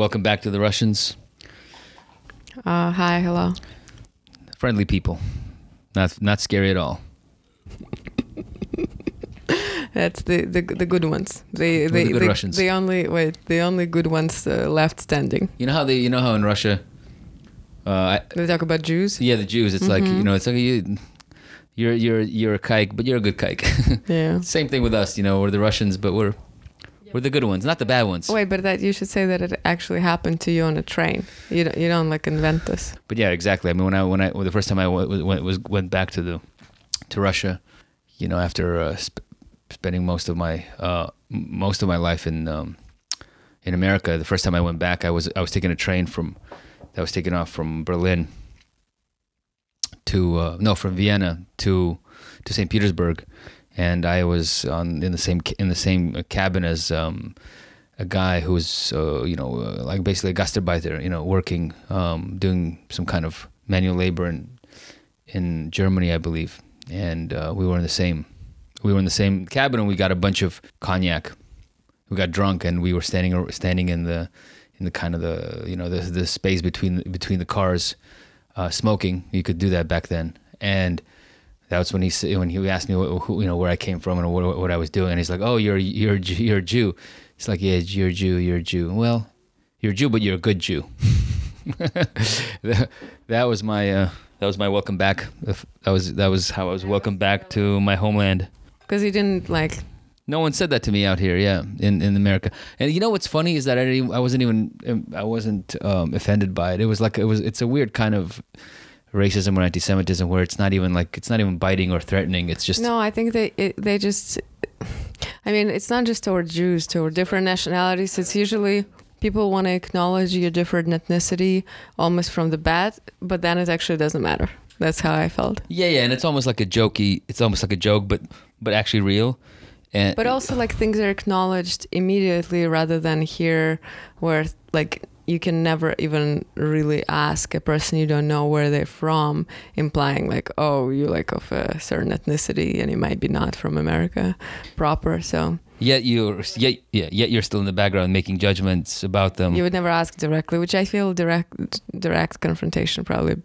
Welcome back to the Russians. Uh, hi, hello. Friendly people, not not scary at all. That's the, the the good ones. The the the, good Russians. the only wait the only good ones uh, left standing. You know how they, you know how in Russia, uh, They talk about Jews. yeah, the Jews. It's like Mm-hmm. you know, it's like you, you're you're you're a kike, but you're a good kike. Yeah. Same thing with us. You know, we're the Russians, but we're we're the good ones, not the bad ones. Wait, but that you should say that it actually happened to you on a train. You don't you don't like invent this. But yeah, exactly. I mean, when I when I well, the first time I w- went was went back to the to Russia, you know, after uh, sp- spending most of my uh, most of my life in um, in America, the first time I went back, I was I was taking a train from that was taking off from Berlin to uh, no from Vienna to to St. Petersburg, and I was on in the same in the same cabin as um, a guy who was uh, you know uh, like basically a gastarbeiter, you know, working um, doing some kind of manual labor in in Germany, I believe, and uh, we were in the same we were in the same cabin, and we got a bunch of cognac. We got drunk, and we were standing standing in the in the kind of the you know the the space between between the cars, uh, smoking. You could do that back then, and that was when he when he asked me what, who, you know where I came from and what, what I was doing, and he's like, "Oh, you're you're a Jew- you're a Jew." It's like, "Yeah, you're a Jew, you're a Jew." Well, you're a Jew, but you're a good Jew. that, that was my uh, that was my welcome back. That was that was how I was welcome back to my homeland. Because he didn't like. No one said that to me out here, yeah, in, in America. And you know what's funny is that I didn't, I wasn't even I wasn't um, offended by it. It was like it was it's a weird kind of racism or anti-Semitism where it's not even like it's not even biting or threatening. It's just No, I think they it, they just. I mean, it's not just toward Jews, toward different nationalities. It's usually people want to acknowledge your different ethnicity almost from the bat, but then it actually doesn't matter. That's how I felt. yeah, yeah, and it's almost like a jokey. It's almost like a joke, but but actually real. And But also, like things are acknowledged immediately rather than here, where like you can never even really ask a person you don't know where they're from, implying like, oh, you're like of a certain ethnicity and you might be not from America proper. So yet you're yet yeah yet you're still in the background making judgments about them. you would never ask directly, which I feel direct direct confrontation probably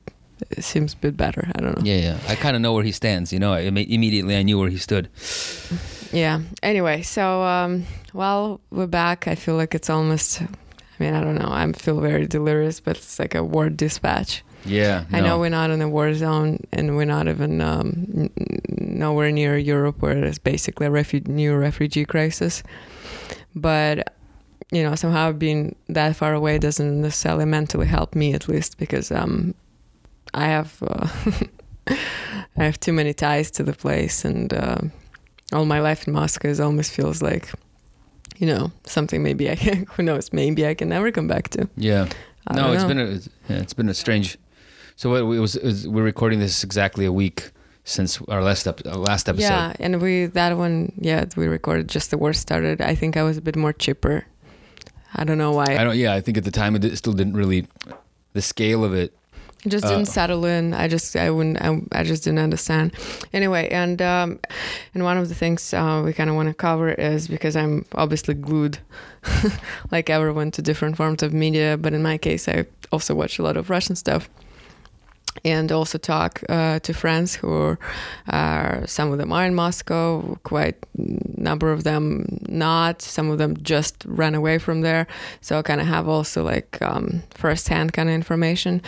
seems a bit better. I don't know. yeah, yeah. I kind of know where he stands. You know, I, immediately I knew where he stood. Yeah. Anyway, so um, well, we're back. I feel like it's almost. I mean, I don't know. I feel very delirious, but it's like a war dispatch. Yeah, I know we're not in a war zone, and we're not even um, nowhere near Europe, where there's basically a refu- new refugee crisis. But you know, somehow being that far away doesn't necessarily mentally help me, at least, because um, I have uh, I have too many ties to the place, and uh, all my life in Moscow is almost feels like, you know, something maybe I can, who knows, maybe I can never come back to. Yeah. I no, it's know. been a it's, yeah, it's been a strange. So what it was, it was we're recording this exactly a week since our last ep- uh, last episode. Yeah, and we that one, yeah, we recorded just the war started. I think I was a bit more chipper. I don't know why. I don't. Yeah, I think at the time it still didn't really the scale of it. It just Uh, didn't settle in. I just I wouldn't I, I just didn't understand. Anyway, and um, and one of the things uh, we kind of want to cover is because I'm obviously glued, like everyone, to different forms of media. But in my case, I also watch a lot of Russian stuff. And also talk uh, to friends who are some of them are in Moscow, quite a number of them not. Some of them just ran away from there, so I kind of have also like um, firsthand kind of information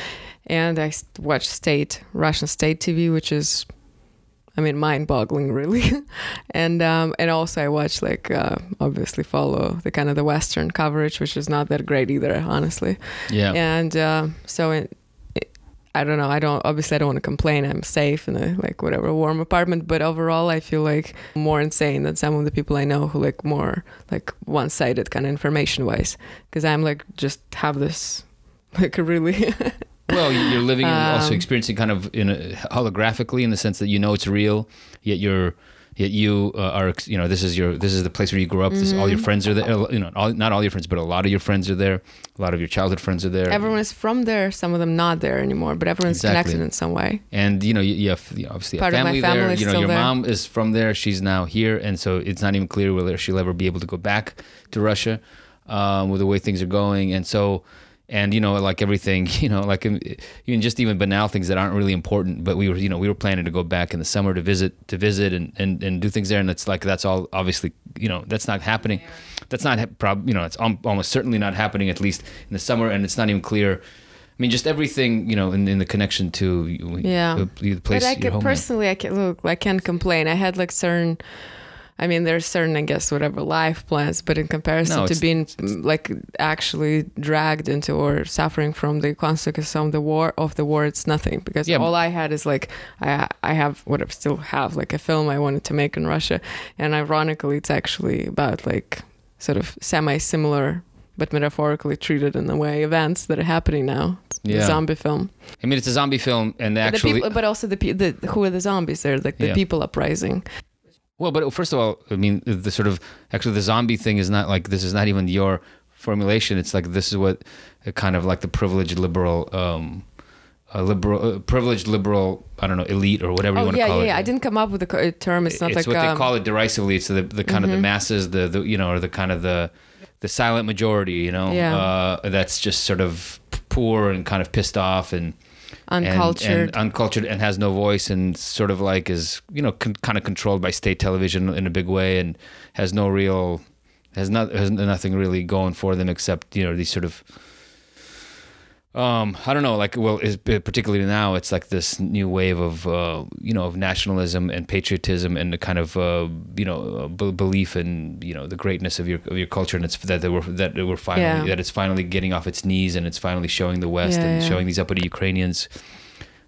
and I watch state Russian state TV, which is, I mean, mind-boggling, really. and um, and also I watch like uh, obviously follow the kind of the Western coverage, which is not that great either, honestly. Yeah. And uh, so it, I don't know. I don't obviously I don't want to complain. I'm safe in a like whatever warm apartment, but overall I feel like more insane than some of the people I know who like more like one-sided kind of information-wise, because I'm like just have this like a really Well, you're living and also Um, experiencing kind of in a, holographically in the sense that you know it's real, yet you're yet you uh, are you know this is your this is the place where you grew up. This, all Mm-hmm. your friends are there. You know, all, not all your friends, but a lot of your friends are there. A lot of your childhood friends are there. everyone is from there. Some of them not there anymore, but everyone's Exactly. connected in some way. and you know you, you have you know, obviously Part a family, family there. You know, your there. mom is from there. She's now here, and so it's not even clear whether she'll ever be able to go back to Russia. um, with the way things are going, and so and you know like everything you know like um, even just even banal things that aren't really important but we were you know we were planning to go back in the summer to visit to visit and and, and do things there and it's like that's all obviously you know that's not happening that's not prob you know it's almost certainly not happening at least in the summer and it's not even clear I mean, just everything, you know, in, in the connection to yeah. the, the place. But I can, personally, I can look. I can't complain. I had like certain I mean, there's certain, I guess, whatever life plans, but in comparison no, to being mm, like actually dragged into or suffering from the consequences of the war, of the war, it's nothing because yeah. all I had is like I I have what I still have like a film I wanted to make in Russia, and ironically, it's actually about like sort of semi-similar but metaphorically treated in the way events that are happening now. It's yeah. a zombie film. I mean, it's a zombie film, and actually, people, but also the, the who are the zombies? They're like the yeah. people uprising. Well, but first of all, I mean, the sort of actually the zombie thing is not like this is not even your formulation. It's like this is what kind of like the privileged liberal, um, liberal, privileged liberal, I don't know, elite or whatever oh, you want to yeah, call yeah, it. Yeah, yeah I didn't come up with a term. It's not it's like what um, they call it derisively. It's the, the kind mm-hmm. of the mm-hmm. masses, the, the you know, or the kind of the the silent majority. You know, yeah. uh, that's just sort of poor and kind of pissed off and uncultured and, and, uncultured. and has no voice and sort of like is you know con- kind of controlled by state television in a big way and has no real has not has nothing really going for them except you know these sort of um, I don't know, like, well, particularly now, it's like this new wave of, uh, you know, of nationalism and patriotism and the kind of, uh, you know, uh, b- belief in, you know, the greatness of your of your culture, and it's that they were that they were finally yeah. that it's finally getting off its knees and it's finally showing the West yeah, and yeah. showing these uppity Ukrainians,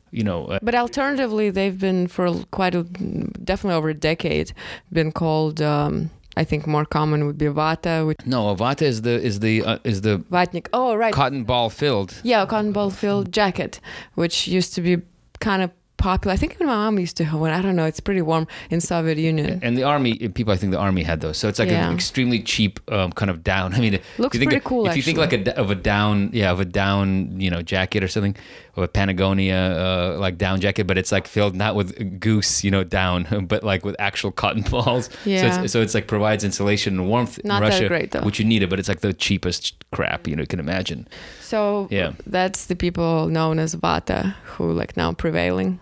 you know. Uh, but alternatively, they've been for quite a definitely over a decade been called. Um, I think more common would be vata. Which no, vata is the is the uh, is the vatnik. Oh, right. Cotton ball filled. Yeah, cotton ball filled jacket, which used to be kind of popular. I think even my mom used to have one. I don't know. It's pretty warm in Soviet Union. And the army, people, I think the army had those. So it's like yeah. an extremely cheap um, kind of down. I mean, looks pretty of, cool. If you think like a, of a down, yeah, of a down, you know, jacket or something, or a Patagonia uh, like down jacket, but it's like filled not with goose, you know, down, but like with actual cotton balls. Yeah. So it's, so it's like provides insulation and warmth not in Russia, that great, though. which you need it, but it's like the cheapest crap you know you can imagine. So yeah. that's the people known as Vata who like now prevailing.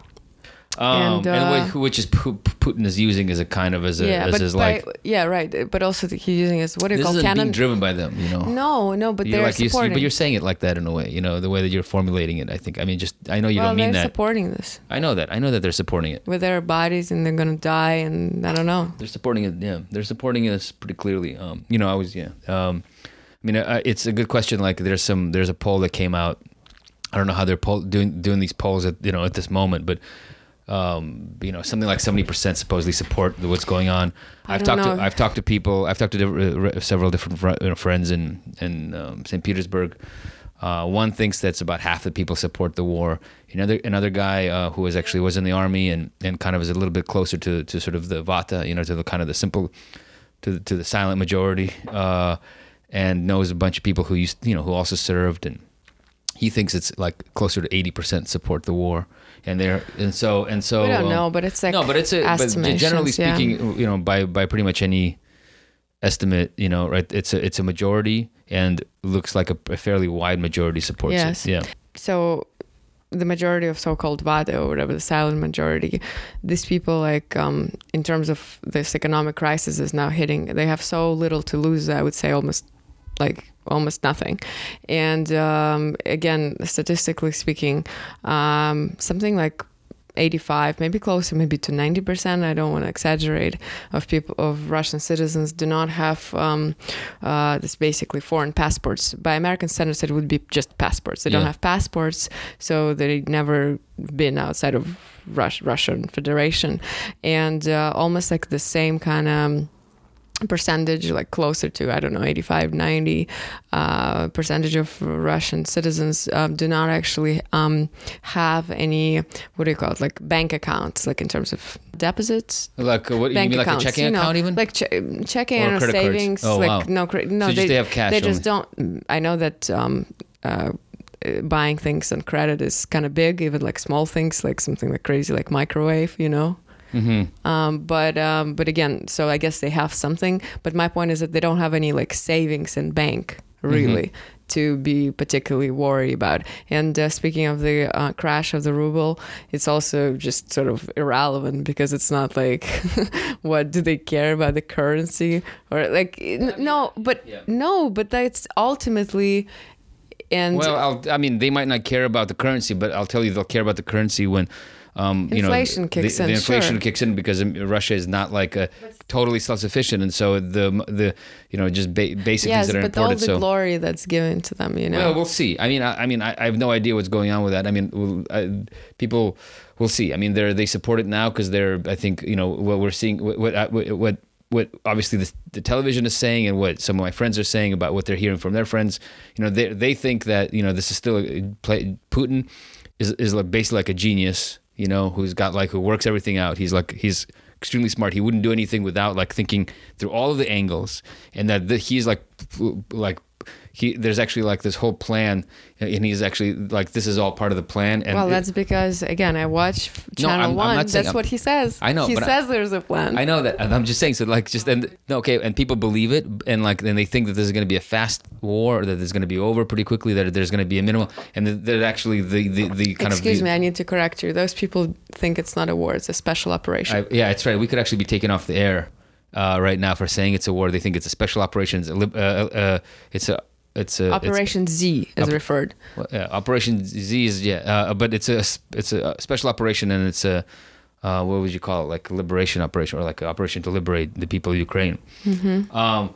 Um, and, uh, and which is Putin is using as a kind of as a yeah, as his by, like yeah right. But also he's using as what do you call cannon? being driven by them you know? No no but you're they're like, supporting but you're saying it like that in a way you know the way that you're formulating it I think. I mean just I know you well, don't mean they're that. supporting this. I know that. I know that they're supporting it. With their bodies and they're gonna die and I don't know. They're supporting it yeah. They're supporting us pretty clearly. Um you know I was yeah. Um I mean uh, it's a good question. Like there's some there's a poll that came out. I don't know how they're poll, doing doing these polls at you know at this moment but um, you know, something like seventy percent supposedly support what's going on. I have talked know. to I've talked to people. I've talked to different, several different fr- you know, friends in in um, St. Petersburg. Uh, one thinks that's about half the people support the war. Another another guy uh, who was actually was in the army and, and kind of is a little bit closer to, to sort of the vata, you know, to the kind of the simple, to the, to the silent majority, uh, and knows a bunch of people who used you know who also served and he thinks it's like closer to eighty percent support the war and they're and so and so. We don't um, know, but it's like no, but it's a but generally speaking, yeah. you know, by by pretty much any estimate, you know, right? It's a it's a majority and looks like a, a fairly wide majority supports yes. it. Yeah. So the majority of so-called Vata or whatever the silent majority these people like um, in terms of this economic crisis is now hitting they have so little to lose i would say almost like almost nothing. And um, again, statistically speaking, um, something like 85 maybe closer maybe to 90% i don't want to exaggerate of people of russian citizens do not have um, uh, this basically foreign passports by american standards it would be just passports they yeah. don't have passports so they never been outside of Rus- russian federation and uh, almost like the same kind of percentage like closer to i don't know 85 90 uh, percentage of russian citizens um, do not actually um, have any what do you call it like bank accounts like in terms of deposits like uh, what bank you mean accounts, like a checking you know, account even like che- checking or, savings oh, like wow. no no so they, they have cash they only. just don't i know that um, uh, buying things on credit is kind of big even like small things like something like crazy like microwave you know Mm-hmm. Um, but um, but again, so I guess they have something. But my point is that they don't have any like savings in bank really to be particularly worried about. And uh, speaking of the uh, crash of the ruble, it's also just sort of irrelevant because it's not like what do they care about the currency or like n- no, but Yeah. no, but that's ultimately and Well, I'll, I mean, they might not care about the currency, but I'll tell you, they'll care about the currency when, um, you know, Inflation the, kicks the, in, the inflation sure. kicks in because Russia is not like a totally self-sufficient, and so the the you know just ba- basic yes, things that are but all the so glory that's given to them, you know. well, we'll see. I mean, I, I mean, I, I have no idea what's going on with that. I mean, we'll, I, people, we'll see. I mean, they're they support it now because they're. I think you know what we're seeing. What what what. what what obviously the, the television is saying and what some of my friends are saying about what they're hearing from their friends, you know, they they think that you know this is still a, play, Putin is is like basically like a genius, you know, who's got like who works everything out. He's like he's extremely smart. He wouldn't do anything without like thinking through all of the angles, and that the, he's like like he there's actually like this whole plan, and he's actually like this is all part of the plan. And well, it- that's because again, I watch No, Channel I'm- I'm One. not saying- that's what he says. I know, He but I- says there's a plan. I know that, I'm just saying. So, like, just and no, okay, and people believe it, and like, then they think that this is going to be a fast war, that it's going to be over pretty quickly, that there's going to be a minimal, and that, that actually the the, the kind Excuse of Excuse me, I need to correct you. Those people think it's not a war; it's a special operation. I, yeah, it's right. We could actually be taken off the air uh, right now for saying it's a war. They think it's a special operation. It's a, uh, uh, it's a it's a it's- Operation Z is Op- referred. Well, yeah, Operation Z is yeah, uh, but it's a it's a special operation and it's a uh, what would you call it? Like a liberation operation or like an operation to liberate the people of Ukraine. Um,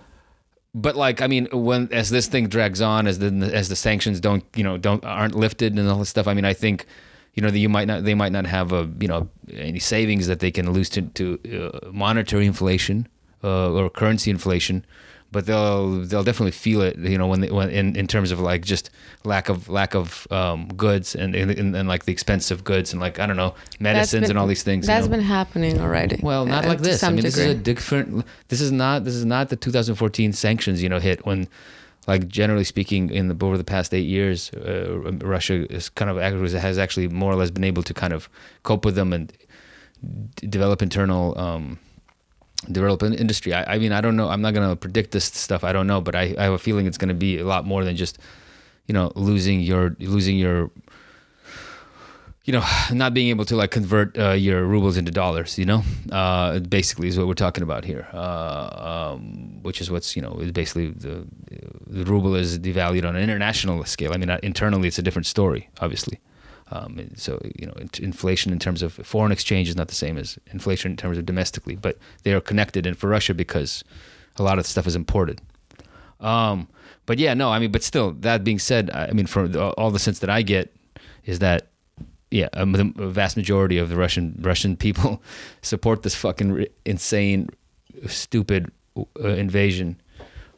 but like I mean, when as this thing drags on, as the as the sanctions don't you know don't aren't lifted and all this stuff, I mean, I think you know that you might not they might not have a you know any savings that they can lose to to uh, monetary inflation uh, or currency inflation but they'll they'll definitely feel it you know when they when in, in terms of like just lack of lack of um, goods and, and, and and like the expensive goods and like I don't know medicines been- and all these things. you That's know? been happening already. well, not uh, like this. I some mean, this is a different. This is not. This is not the 2014 sanctions. You know, hit when, like generally speaking, in the over the past eight years, uh, Russia is kind of act- has actually more or less been able to kind of cope with them and d- develop internal. Um, develop industry. I, I mean, I don't know. I'm not gonna predict this stuff. I don't know, but I, I have a feeling it's gonna be a lot more than just, you know, losing your losing your you know, not being able to like convert uh, your rubles into dollars, you know, uh, basically is what we're talking about here, uh, um, which is what's you know is basically the the ruble is devalued on an international scale. I mean, internally it's a different story, obviously. Um, so you know, inflation in terms of foreign exchange is not the same as inflation in terms of domestically, but they are connected. And for Russia, because a lot of stuff is imported. Um, but yeah, no, I mean, but still, that being said, I mean, from all the sense that I get is that yeah, the vast majority of the Russian Russian people support this fucking insane, stupid uh, invasion,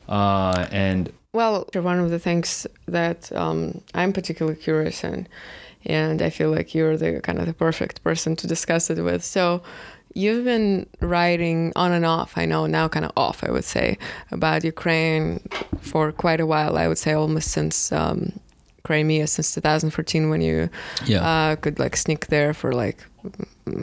uh, and Well, one of the things that um, I'm particularly curious in, and I feel like you're the kind of the perfect person to discuss it with. So, you've been writing on and off. I know now, kind of off, I would say, about Ukraine for quite a while. I would say almost since um, Crimea, since 2014, when you yeah, uh, could like sneak there for like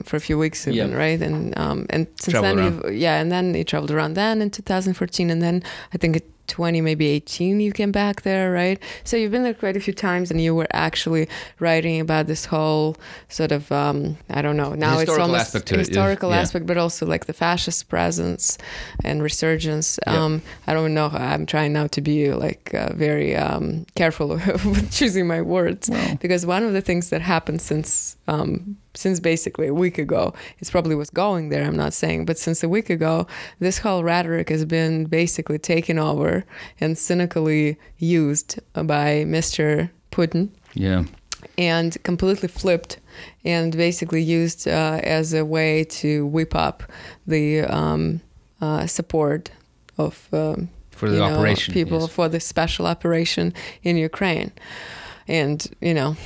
for a few weeks even, Yeah. right? And um, and since then, you've, yeah, and then you traveled around then in 2014, and then I think at 20, maybe 18, you came back there, right? So you've been there quite a few times, and you were actually writing about this whole sort of um, I don't know now it's historical almost aspect to it, historical yeah. aspect, but also like the fascist presence and resurgence. Um, I don't know. I'm trying now to be like uh, very um, careful with choosing my words because one of the things that happened since um, since basically a week ago, it's probably was going there. I'm not saying, but since a week ago, this whole rhetoric has been basically taken over and cynically used by Mr. Putin yeah, and completely flipped and basically used uh, as a way to whip up the um, uh, support of um, for the you know, operation, people yes. for the special operation in Ukraine, and you know,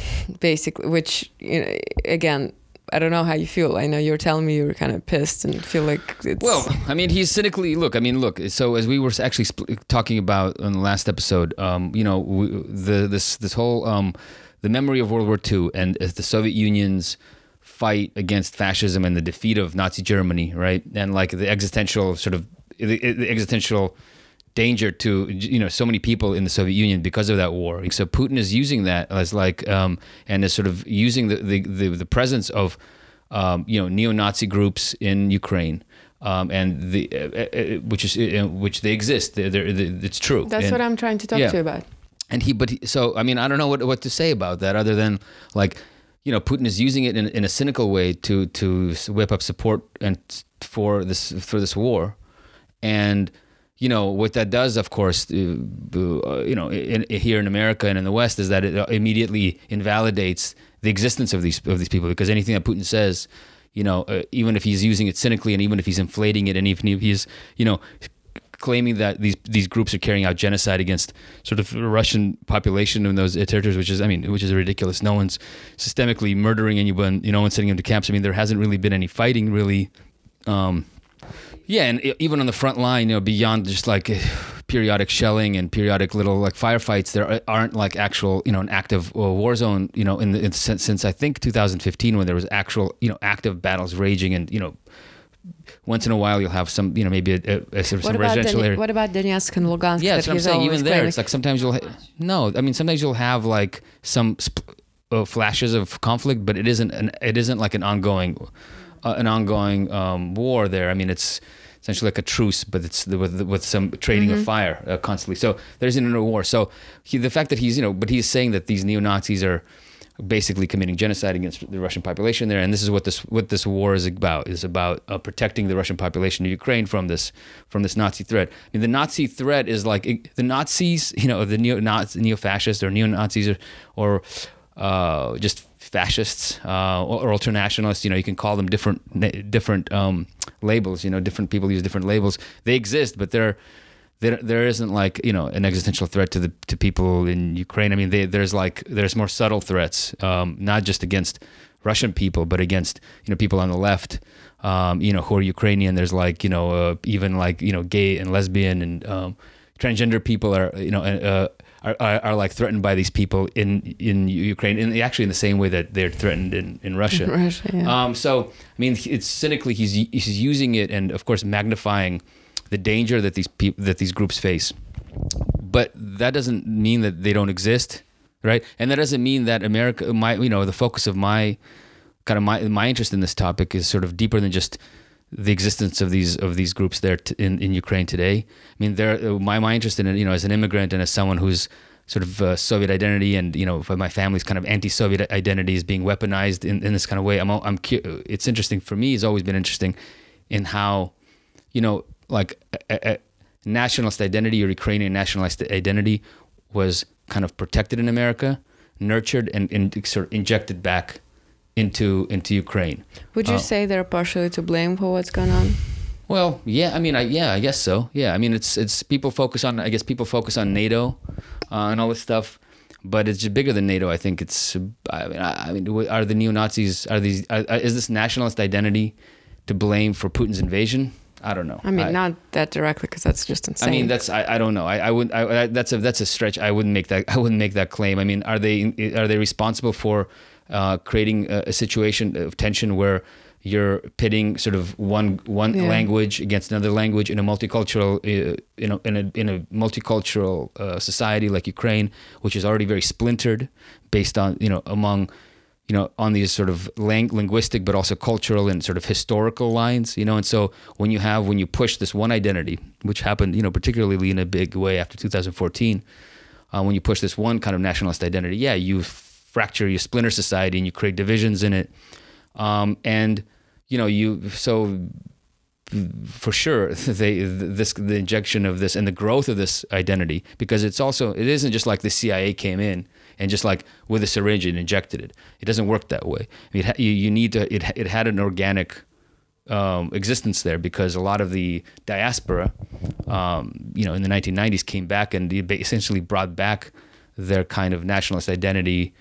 basically, which you know, again, I don't know how you feel. I know you're telling me you're kind of pissed and feel like it's Well, I mean, he's cynically look. I mean, look. So as we were actually sp- talking about in the last episode, um, you know, we, the this this whole um, the memory of World War II and uh, the Soviet Union's fight against fascism and the defeat of Nazi Germany, right? And like the existential sort of the, the existential danger to you know so many people in the Soviet Union because of that war. So Putin is using that as like um, and is sort of using the the, the, the presence of um, you know neo-Nazi groups in Ukraine. Um, and the uh, uh, which is uh, which they exist. They're, they're, it's true. That's and, what I'm trying to talk yeah. to you about. And he, but he, so I mean, I don't know what what to say about that other than like, you know, Putin is using it in, in a cynical way to to whip up support and for this for this war, and you know what that does, of course, uh, you know, in, in, here in America and in the West, is that it immediately invalidates the existence of these of these people because anything that Putin says, you know, uh, even if he's using it cynically and even if he's inflating it and even if he's, you know, claiming that these these groups are carrying out genocide against sort of the Russian population in those territories, which is, I mean, which is ridiculous. No one's systemically murdering anyone. You know, no one's sending them to camps. I mean, there hasn't really been any fighting, really. Um, yeah, and even on the front line, you know, beyond just like periodic shelling and periodic little like firefights, there aren't like actual, you know, an active uh, war zone, you know, in the in, since, since I think 2015 when there was actual, you know, active battles raging and you know once in a while you'll have some, you know, maybe a, a, a some residential Don- area. What about Donetsk and Lugansk? Yeah, that's what I'm saying. Even there, it's like sometimes you'll ha- no. I mean, sometimes you'll have like some sp- uh, flashes of conflict, but it isn't an, it isn't like an ongoing uh, an ongoing um, war there. I mean, it's essentially like a truce, but it's the, with with some trading Mm-hmm. of fire uh, constantly. So there's an a war. So he, the fact that he's you know, but he's saying that these neo Nazis are basically committing genocide against the Russian population there, and this is what this what this war is about is about uh, protecting the Russian population of Ukraine from this from this Nazi threat. I mean, the Nazi threat is like the Nazis, you know, the neo neo fascists or neo Nazis or, or uh, just fascists uh, or, ultranationalists. You know, you can call them different different um, labels. You know, different people use different labels. They exist, but they're there, there isn't like you know an existential threat to the to people in Ukraine. I mean, they, there's like there's more subtle threats, um, not just against Russian people, but against you know people on the left, um, you know, who are Ukrainian. There's like you know uh, even like you know gay and lesbian and um, transgender people are you know. Uh, are, are, are, like threatened by these people in in Ukraine, and actually in the same way that they're threatened in, in Russia. Russia yeah. um, so I mean, it's cynically he's he's using it and of course magnifying the danger that these people that these groups face. But that doesn't mean that they don't exist, right? And that doesn't mean that America, my you know, the focus of my kind of my my interest in this topic is sort of deeper than just the existence of these of these groups there t- in in Ukraine today. I mean, there my my interest in you know, as an immigrant and as someone who's sort of uh, Soviet identity and you know my family's kind of anti-Soviet identity is being weaponized in, in this kind of way. I'm I'm it's interesting for me. It's always been interesting in how you know like a, a nationalist identity or Ukrainian nationalist identity was kind of protected in America, nurtured and, and sort of injected back into into Ukraine. Would you Uh, say they're partially to blame for what's going on? Well, yeah, I mean, I, yeah, I guess so. Yeah, I mean, it's it's people focus on, I guess people focus on NATO uh, and all this stuff, but it's bigger than NATO. I think it's, I mean, I, I mean, are the neo Nazis, are these, are, is this nationalist identity to blame for Putin's invasion? I don't know. I mean, not that directly because that's just insane. I mean, that's I, I don't know. I, I wouldn't. I, that's a that's a stretch. I wouldn't make that. I wouldn't make that claim. I mean, are they are they responsible for uh, creating a, a, situation of tension where you're pitting sort of one one Yeah. language against another language in a multicultural uh, in a in a, in a multicultural uh, society like Ukraine, which is already very splintered, based on you know among you know, on these sort of lang- linguistic, but also cultural and sort of historical lines, you know. And so when you have, when you push this one identity, which happened, you know, particularly in a big way after 2014, uh, when you push this one kind of nationalist identity, yeah, you fracture, you splinter society and you create divisions in it. Um, and, you know, you, so for sure they this the injection of this and the growth of this identity because it's also it isn't just like the CIA came in and just like with a syringe and injected it it doesn't work that way I mean, you, you need to it, it had an organic um, existence there because a lot of the diaspora um, you know in the 1990s came back and essentially brought back their kind of nationalist identity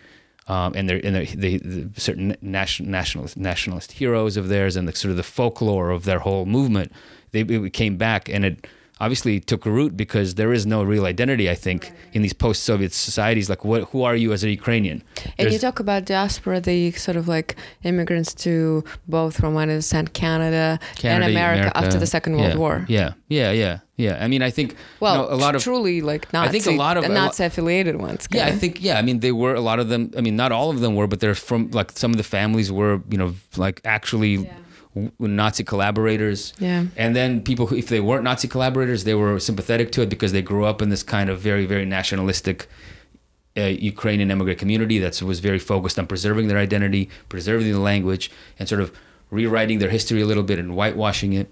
um, and, their and the, the certain national, nationalist nationalist heroes of theirs and the sort of the folklore of their whole movement. They it came back and it obviously took root because there is no real identity. I think in these post-Soviet societies, like what, who are you as a Ukrainian? And you talk about diaspora, the sort of like immigrants to both, romania and Canada, Canada, and America, after the Second World yeah, War. Yeah, yeah, yeah, yeah. I mean, I think Well, you know, a lot of truly like Nazi, I think a lot of- the a lo- Nazi affiliated ones. Yeah, I think yeah. I mean, they were a lot of them. I mean, not all of them were, but they're from like some of the families were, you know, like actually w- Nazi collaborators. Yeah. And then people who, if they weren't Nazi collaborators, they were sympathetic to it because they grew up in this kind of very, very nationalistic uh, Ukrainian immigrant community that was very focused on preserving their identity, preserving the language, and sort of rewriting their history a little bit and whitewashing it.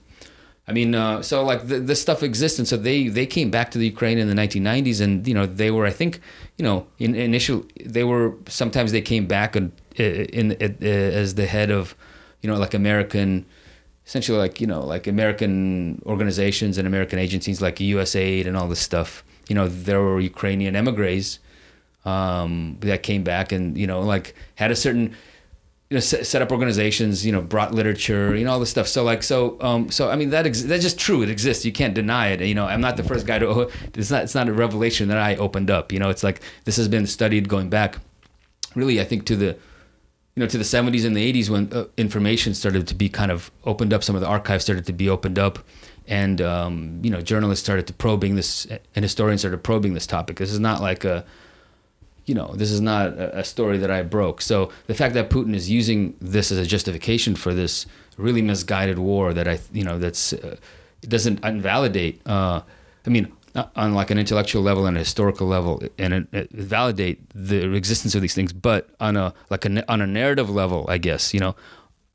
I mean, uh, so like th this stuff exists, and so they they came back to the Ukraine in the 1990s, and you know they were, I think, you know, in initial they were sometimes they came back and uh, in, in uh, as the head of, you know, like American, essentially like you know like American organizations and American agencies like USAID and all this stuff. You know, there were Ukrainian emigres um, that came back and you know like had a certain you know set, set up organizations you know brought literature you know all this stuff. So like so um so i mean that ex- that's just true. It exists. You can't deny it. You know i'm not the first guy to it's not it's not a revelation that i opened up. You know it's like this has been studied going back really i think to the you know to the 70s and the 80s when uh, information started to be kind of opened up some of the archives started to be opened up and um, you know journalists started to probing this and historians started probing this topic this is not like a you know, this is not a, story that I broke. So the fact that Putin is using this as a justification for this really misguided war that I, you know, that's uh, doesn't invalidate. Uh, I mean, Uh, on like an intellectual level and a historical level, and it, it validate the existence of these things, but on a like a on a narrative level, I guess, you know.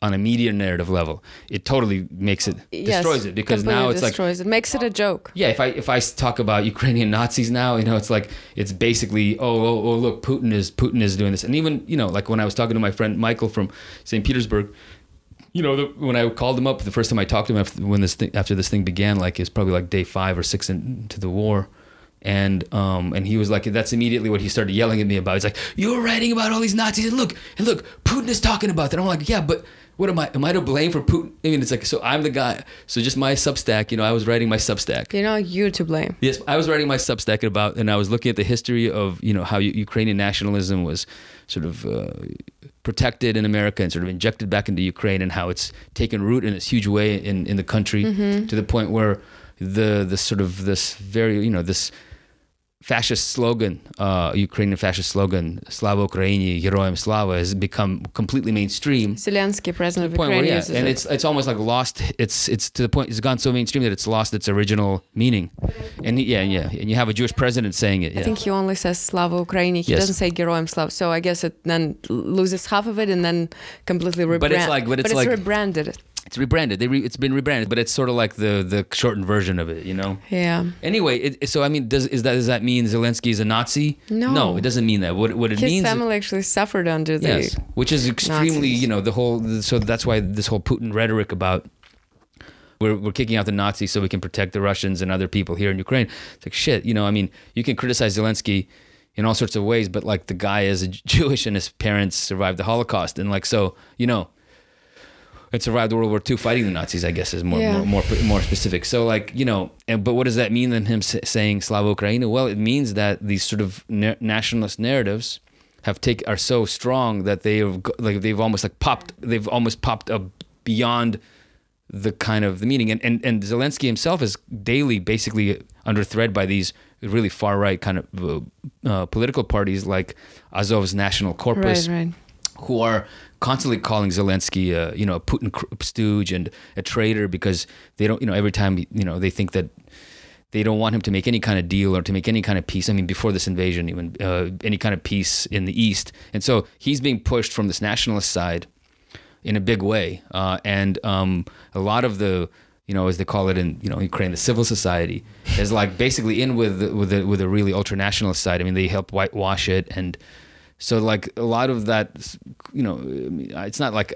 On a media narrative level, it totally makes it Yes, destroys it because now it's like destroys it. Makes it a joke. yeah, if I if I talk about Ukrainian Nazis now, you know, it's like it's basically oh oh, oh look, Putin is Putin is doing this, and even you know, like when I was talking to my friend Michael from St. Petersburg, you know, the, when I called him up the first time I talked to him after when this thing, after this thing began, like it's probably like day five or six into the war. And um and he was like that's immediately what he started yelling at me about. He's like, You're writing about all these Nazis and look and look, Putin is talking about that. I'm like, Yeah, but what am I? Am I to blame for Putin? I mean, it's like so I'm the guy. So just my Substack, you know, I was writing my Substack. You know, you to blame. Yes, I was writing my Substack about, and I was looking at the history of you know how Ukrainian nationalism was sort of uh, protected in America and sort of injected back into Ukraine, and how it's taken root in this huge way in in the country to the point where the the sort of this very you know this fascist slogan, uh, Ukrainian fascist slogan, "Slava Ukraini, Heroyam Slava," has become completely mainstream Zelensky, president of point where Ukraine, yeah, and it. it's it's almost like lost. It's it's to the point. It's gone so mainstream that it's lost its original meaning. And yeah, yeah, and you have a Jewish president saying it. Yeah. I think he only says Slava Ukraini. He Yes. doesn't say Geroim Slav. So I guess it then loses half of it and then completely rebrand. But it's like- but it's like- rebranded. It's rebranded. They re, it's been rebranded, but it's sort of like the the shortened version of it. You know. Yeah. Anyway, it, so I mean, does is that does that mean Zelensky is a Nazi? No. no, it doesn't mean that. What what it His means. family actually suffered under the. Yes, which is extremely, Nazis. you know, the whole. So that's why this whole Putin rhetoric about we're we're kicking out the Nazis so we can protect the Russians and other people here in Ukraine. It's like shit, you know. I mean, you can criticize Zelensky in all sorts of ways, but like the guy is a Jewish and his parents survived the Holocaust, and like so, you know. And survived World War II fighting the Nazis, I guess, is more Yeah. more, more more specific. So, like you know, but what does that mean? Then him saying Slava Ukraina? Well, it means that these sort of na- nationalist narratives have take are so strong that they have like they've almost like popped they've almost popped up beyond the kind of the meaning and and, and Zelensky himself is daily basically under threat by these really far right kind of uh, uh, political parties like Azov's National Corpus Right, right. Who are constantly calling Zelensky, uh, you know, a Putin stooge and a traitor because they don't, you know, every time, you know, they think that they don't want him to make any kind of deal or to make any kind of peace. I mean, before this invasion, even uh, any kind of peace in the East. And so he's being pushed from this nationalist side in a big way. Uh, and um, a lot of the, you know, as they call it in, you know, Ukraine, the civil society is like basically in with with the, with a really ultra nationalist side. I mean, they help whitewash it and so like a lot of that, you know, it's not like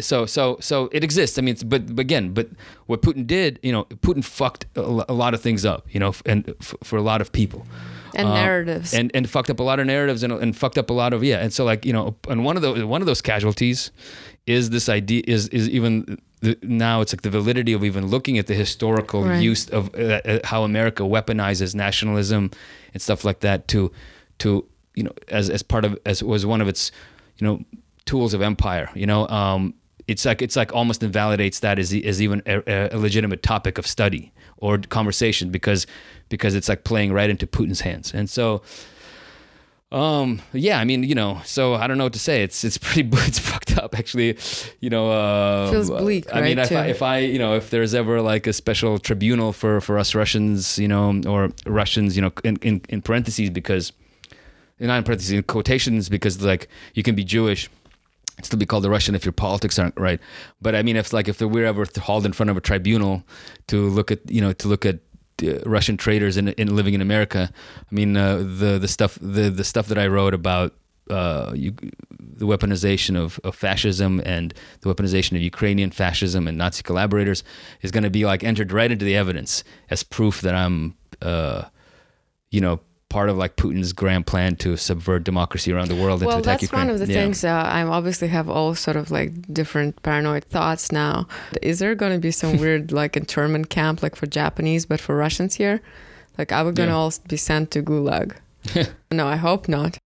so so so it exists. I mean, it's, but, but again, but what Putin did, you know, Putin fucked a lot of things up, you know, and for a lot of people. And Um, narratives. and and fucked up a lot of narratives and, and fucked up a lot of yeah and so like you know and one of those one of those casualties is this idea is is even the, now it's like the validity of even looking at the historical Right. use of uh, uh, how America weaponizes nationalism and stuff like that to to you know as as part of as was one of its you know tools of empire you know um it's like it's like almost invalidates that as, as even a, a legitimate topic of study or conversation because because it's like playing right into Putin's hands and so um. Yeah. I mean, you know. So I don't know what to say. It's it's pretty. It's fucked up, actually. You know. Uh, Feels bleak, I mean, right, if I, if I, you know, if there's ever like a special tribunal for for us Russians, you know, or Russians, you know, in in, in parentheses because, not in parentheses, in quotations because like you can be Jewish. and Still be called a Russian if your politics aren't right, but I mean, if like if we're ever hauled in front of a tribunal to look at you know to look at uh, Russian traders in, in living in America. I mean, uh, the the stuff the the stuff that I wrote about uh, you, the weaponization of, of fascism and the weaponization of Ukrainian fascism and Nazi collaborators is going to be like entered right into the evidence as proof that I'm, uh, you know, part of like Putin's grand plan to subvert democracy around the world and well to attack that's Ukraine. one of the Yeah. things uh, i obviously have all sort of like different paranoid thoughts now is there going to be some weird like internment camp like for japanese but for russians here like are we going to Yeah. all be sent to gulag no i hope not